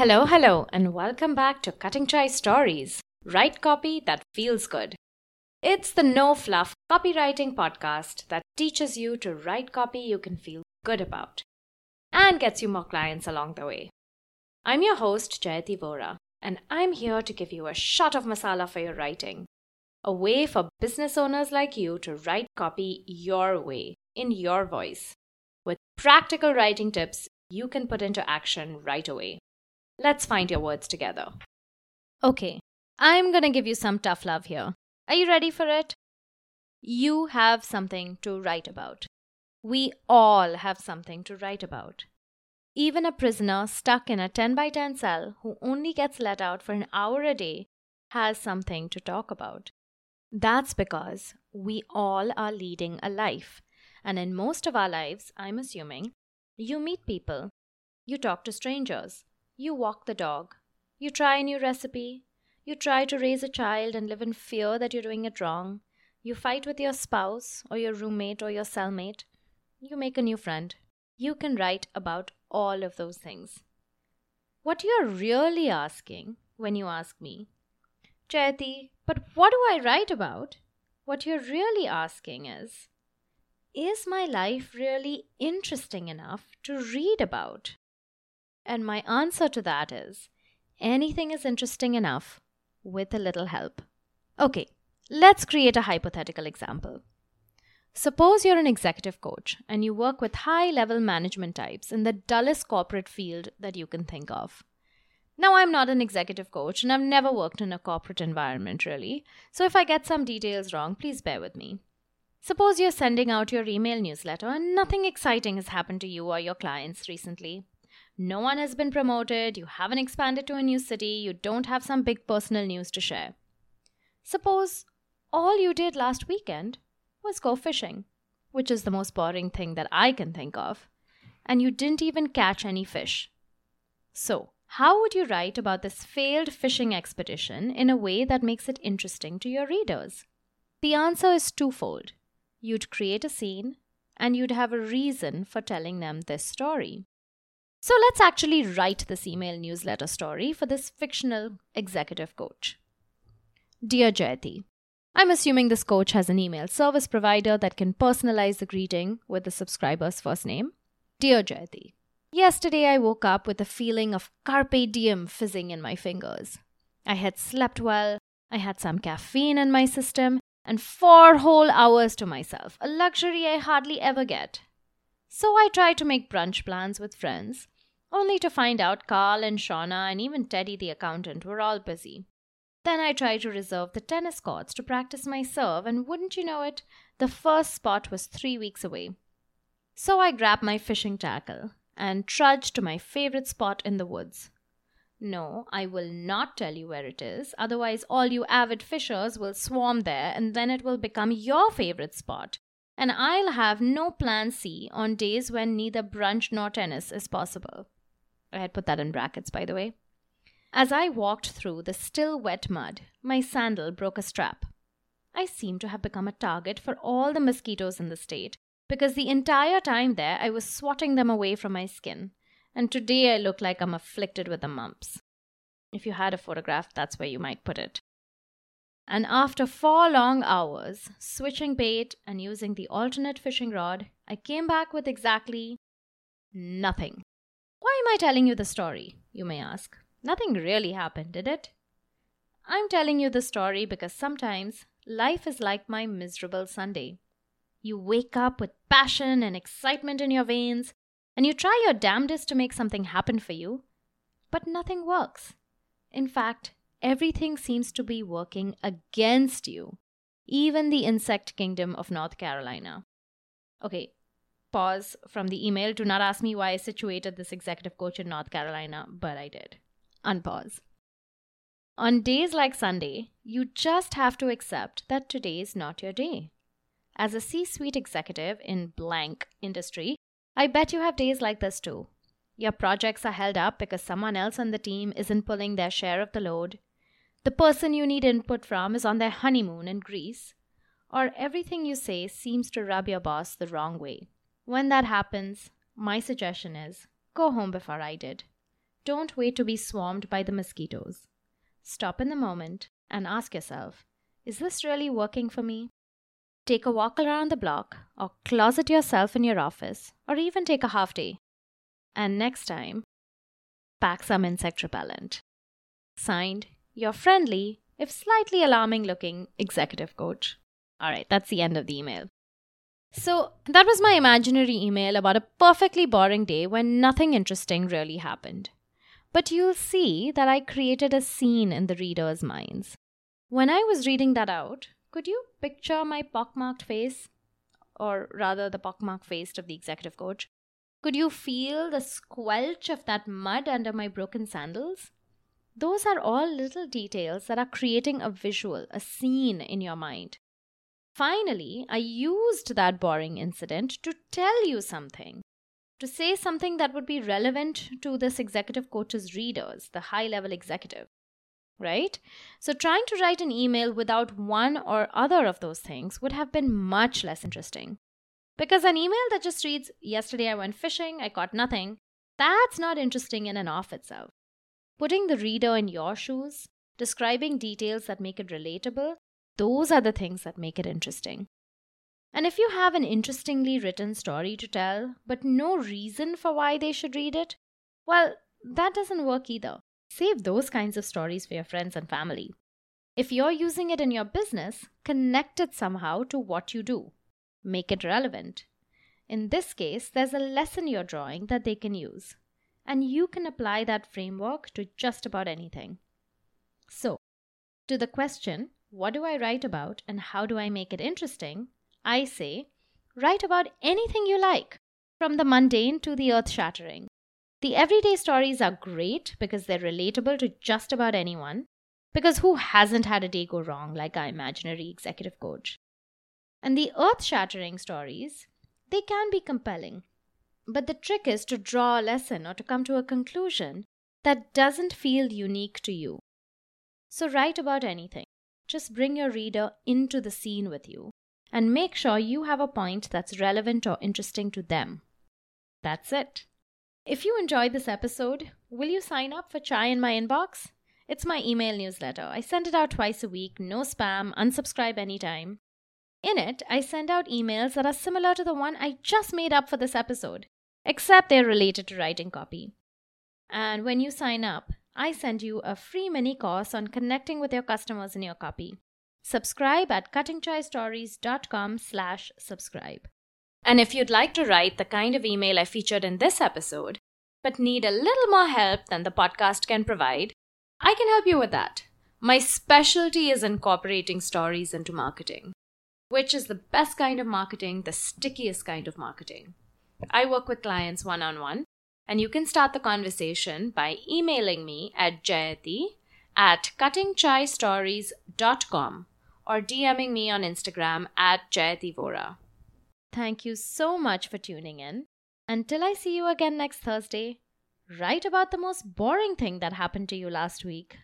Hello, hello, and welcome back to Cutting Chai Stories. Write copy that feels good. It's the no fluff copywriting podcast that teaches you to write copy you can feel good about and gets you more clients along the way. I'm your host, Jayati Vora, and I'm here to give you a shot of masala for your writing. A way for business owners like you to write copy your way, in your voice, with practical writing tips you can put into action right away. Let's find your words together. Okay, I'm gonna give you some tough love here. Are you ready for it? You have something to write about. We all have something to write about. Even a prisoner stuck in a 10 by 10 cell who only gets let out for an hour a day has something to talk about. That's because we all are leading a life. And in most of our lives, I'm assuming, you meet people, you talk to strangers, you walk the dog, you try a new recipe, you try to raise a child and live in fear that you're doing it wrong, you fight with your spouse or your roommate or your cellmate, you make a new friend. You can write about all of those things. What you're really asking when you ask me, Jayati, but what do I write about? What you're really asking is, is my life really interesting enough to read about? And my answer to that is, anything is interesting enough with a little help. Okay, let's create a hypothetical example. Suppose you're an executive coach and you work with high level management types in the dullest corporate field that you can think of. Now, I'm not an executive coach and I've never worked in a corporate environment really, so if I get some details wrong, please bear with me. Suppose you're sending out your email newsletter and nothing exciting has happened to you or your clients recently. No one has been promoted, you haven't expanded to a new city, you don't have some big personal news to share. Suppose all you did last weekend was go fishing, which is the most boring thing that I can think of, and you didn't even catch any fish. So, how would you write about this failed fishing expedition in a way that makes it interesting to your readers? The answer is twofold. You'd create a scene, and you'd have a reason for telling them this story. So let's actually write this email newsletter story for this fictional executive coach. Dear Jayati, I'm assuming this coach has an email service provider that can personalize the greeting with the subscriber's first name. Dear Jayati, yesterday I woke up with a feeling of carpe diem fizzing in my fingers. I had slept well, I had some caffeine in my system, and four whole hours to myself, a luxury I hardly ever get. So I tried to make brunch plans with friends, only to find out Carl and Shauna and even Teddy the accountant were all busy. Then I tried to reserve the tennis courts to practice my serve, and wouldn't you know it, the first spot was three weeks away. So I grabbed my fishing tackle and trudged to my favorite spot in the woods. No, I will not tell you where it is, otherwise, all you avid fishers will swarm there, and then it will become your favorite spot, and I'll have no plan C on days when neither brunch nor tennis is possible. I had put that in brackets, by the way. As I walked through the still wet mud, my sandal broke a strap. I seemed to have become a target for all the mosquitoes in the state because the entire time there I was swatting them away from my skin, and today I look like I'm afflicted with the mumps. If you had a photograph, that's where you might put it. And after four long hours, switching bait and using the alternate fishing rod, I came back with exactly nothing. Why am I telling you the story? You may ask. Nothing really happened, did it? I'm telling you the story because sometimes life is like my miserable Sunday. You wake up with passion and excitement in your veins, and you try your damnedest to make something happen for you, but nothing works. In fact, everything seems to be working against you, even the insect kingdom of North Carolina. Okay, pause from the email. Do not ask me why I situated this executive coach in North Carolina, but I did. Unpause. On days like Sunday, you just have to accept that today is not your day. As a C suite executive in blank industry, I bet you have days like this too. Your projects are held up because someone else on the team isn't pulling their share of the load the person you need input from is on their honeymoon in Greece, or everything you say seems to rub your boss the wrong way. When that happens, my suggestion is go home before I did. don't wait to be swarmed by the mosquitoes. Stop in the moment and ask yourself is this really working for me? Take a walk around the block, or closet yourself in your office, or even take a half day. And next time, pack some insect repellent. Signed, your friendly, if slightly alarming looking executive coach. All right, that's the end of the email. So, that was my imaginary email about a perfectly boring day when nothing interesting really happened. But you'll see that I created a scene in the reader's minds. When I was reading that out, could you picture my pockmarked face? Or rather, the pockmarked face of the executive coach? Could you feel the squelch of that mud under my broken sandals? Those are all little details that are creating a visual, a scene in your mind. Finally, I used that boring incident to tell you something, to say something that would be relevant to this executive coach's readers, the high level executive right? So, trying to write an email without one or other of those things would have been much less interesting. Because an email that just reads, Yesterday I went fishing, I caught nothing, that's not interesting in and of itself. Putting the reader in your shoes, describing details that make it relatable, those are the things that make it interesting. And if you have an interestingly written story to tell, but no reason for why they should read it, well, that doesn't work either. Save those kinds of stories for your friends and family. If you're using it in your business, connect it somehow to what you do. Make it relevant. In this case, there's a lesson you're drawing that they can use. And you can apply that framework to just about anything. So, to the question, what do I write about and how do I make it interesting? I say, write about anything you like, from the mundane to the earth shattering. The everyday stories are great because they're relatable to just about anyone. Because who hasn't had a day go wrong like our imaginary executive coach? And the earth shattering stories, they can be compelling. But the trick is to draw a lesson or to come to a conclusion that doesn't feel unique to you. So write about anything. Just bring your reader into the scene with you and make sure you have a point that's relevant or interesting to them. That's it. If you enjoyed this episode, will you sign up for Chai in My Inbox? It's my email newsletter. I send it out twice a week, no spam, unsubscribe anytime. In it, I send out emails that are similar to the one I just made up for this episode, except they're related to writing copy. And when you sign up, I send you a free mini course on connecting with your customers in your copy. Subscribe at cuttingchaistories.com slash subscribe. And if you'd like to write the kind of email I featured in this episode, but need a little more help than the podcast can provide, I can help you with that. My specialty is incorporating stories into marketing, which is the best kind of marketing, the stickiest kind of marketing. I work with clients one on one, and you can start the conversation by emailing me at jayati at cuttingchaistories.com or DMing me on Instagram at jayati vora. Thank you so much for tuning in. Until I see you again next Thursday, write about the most boring thing that happened to you last week.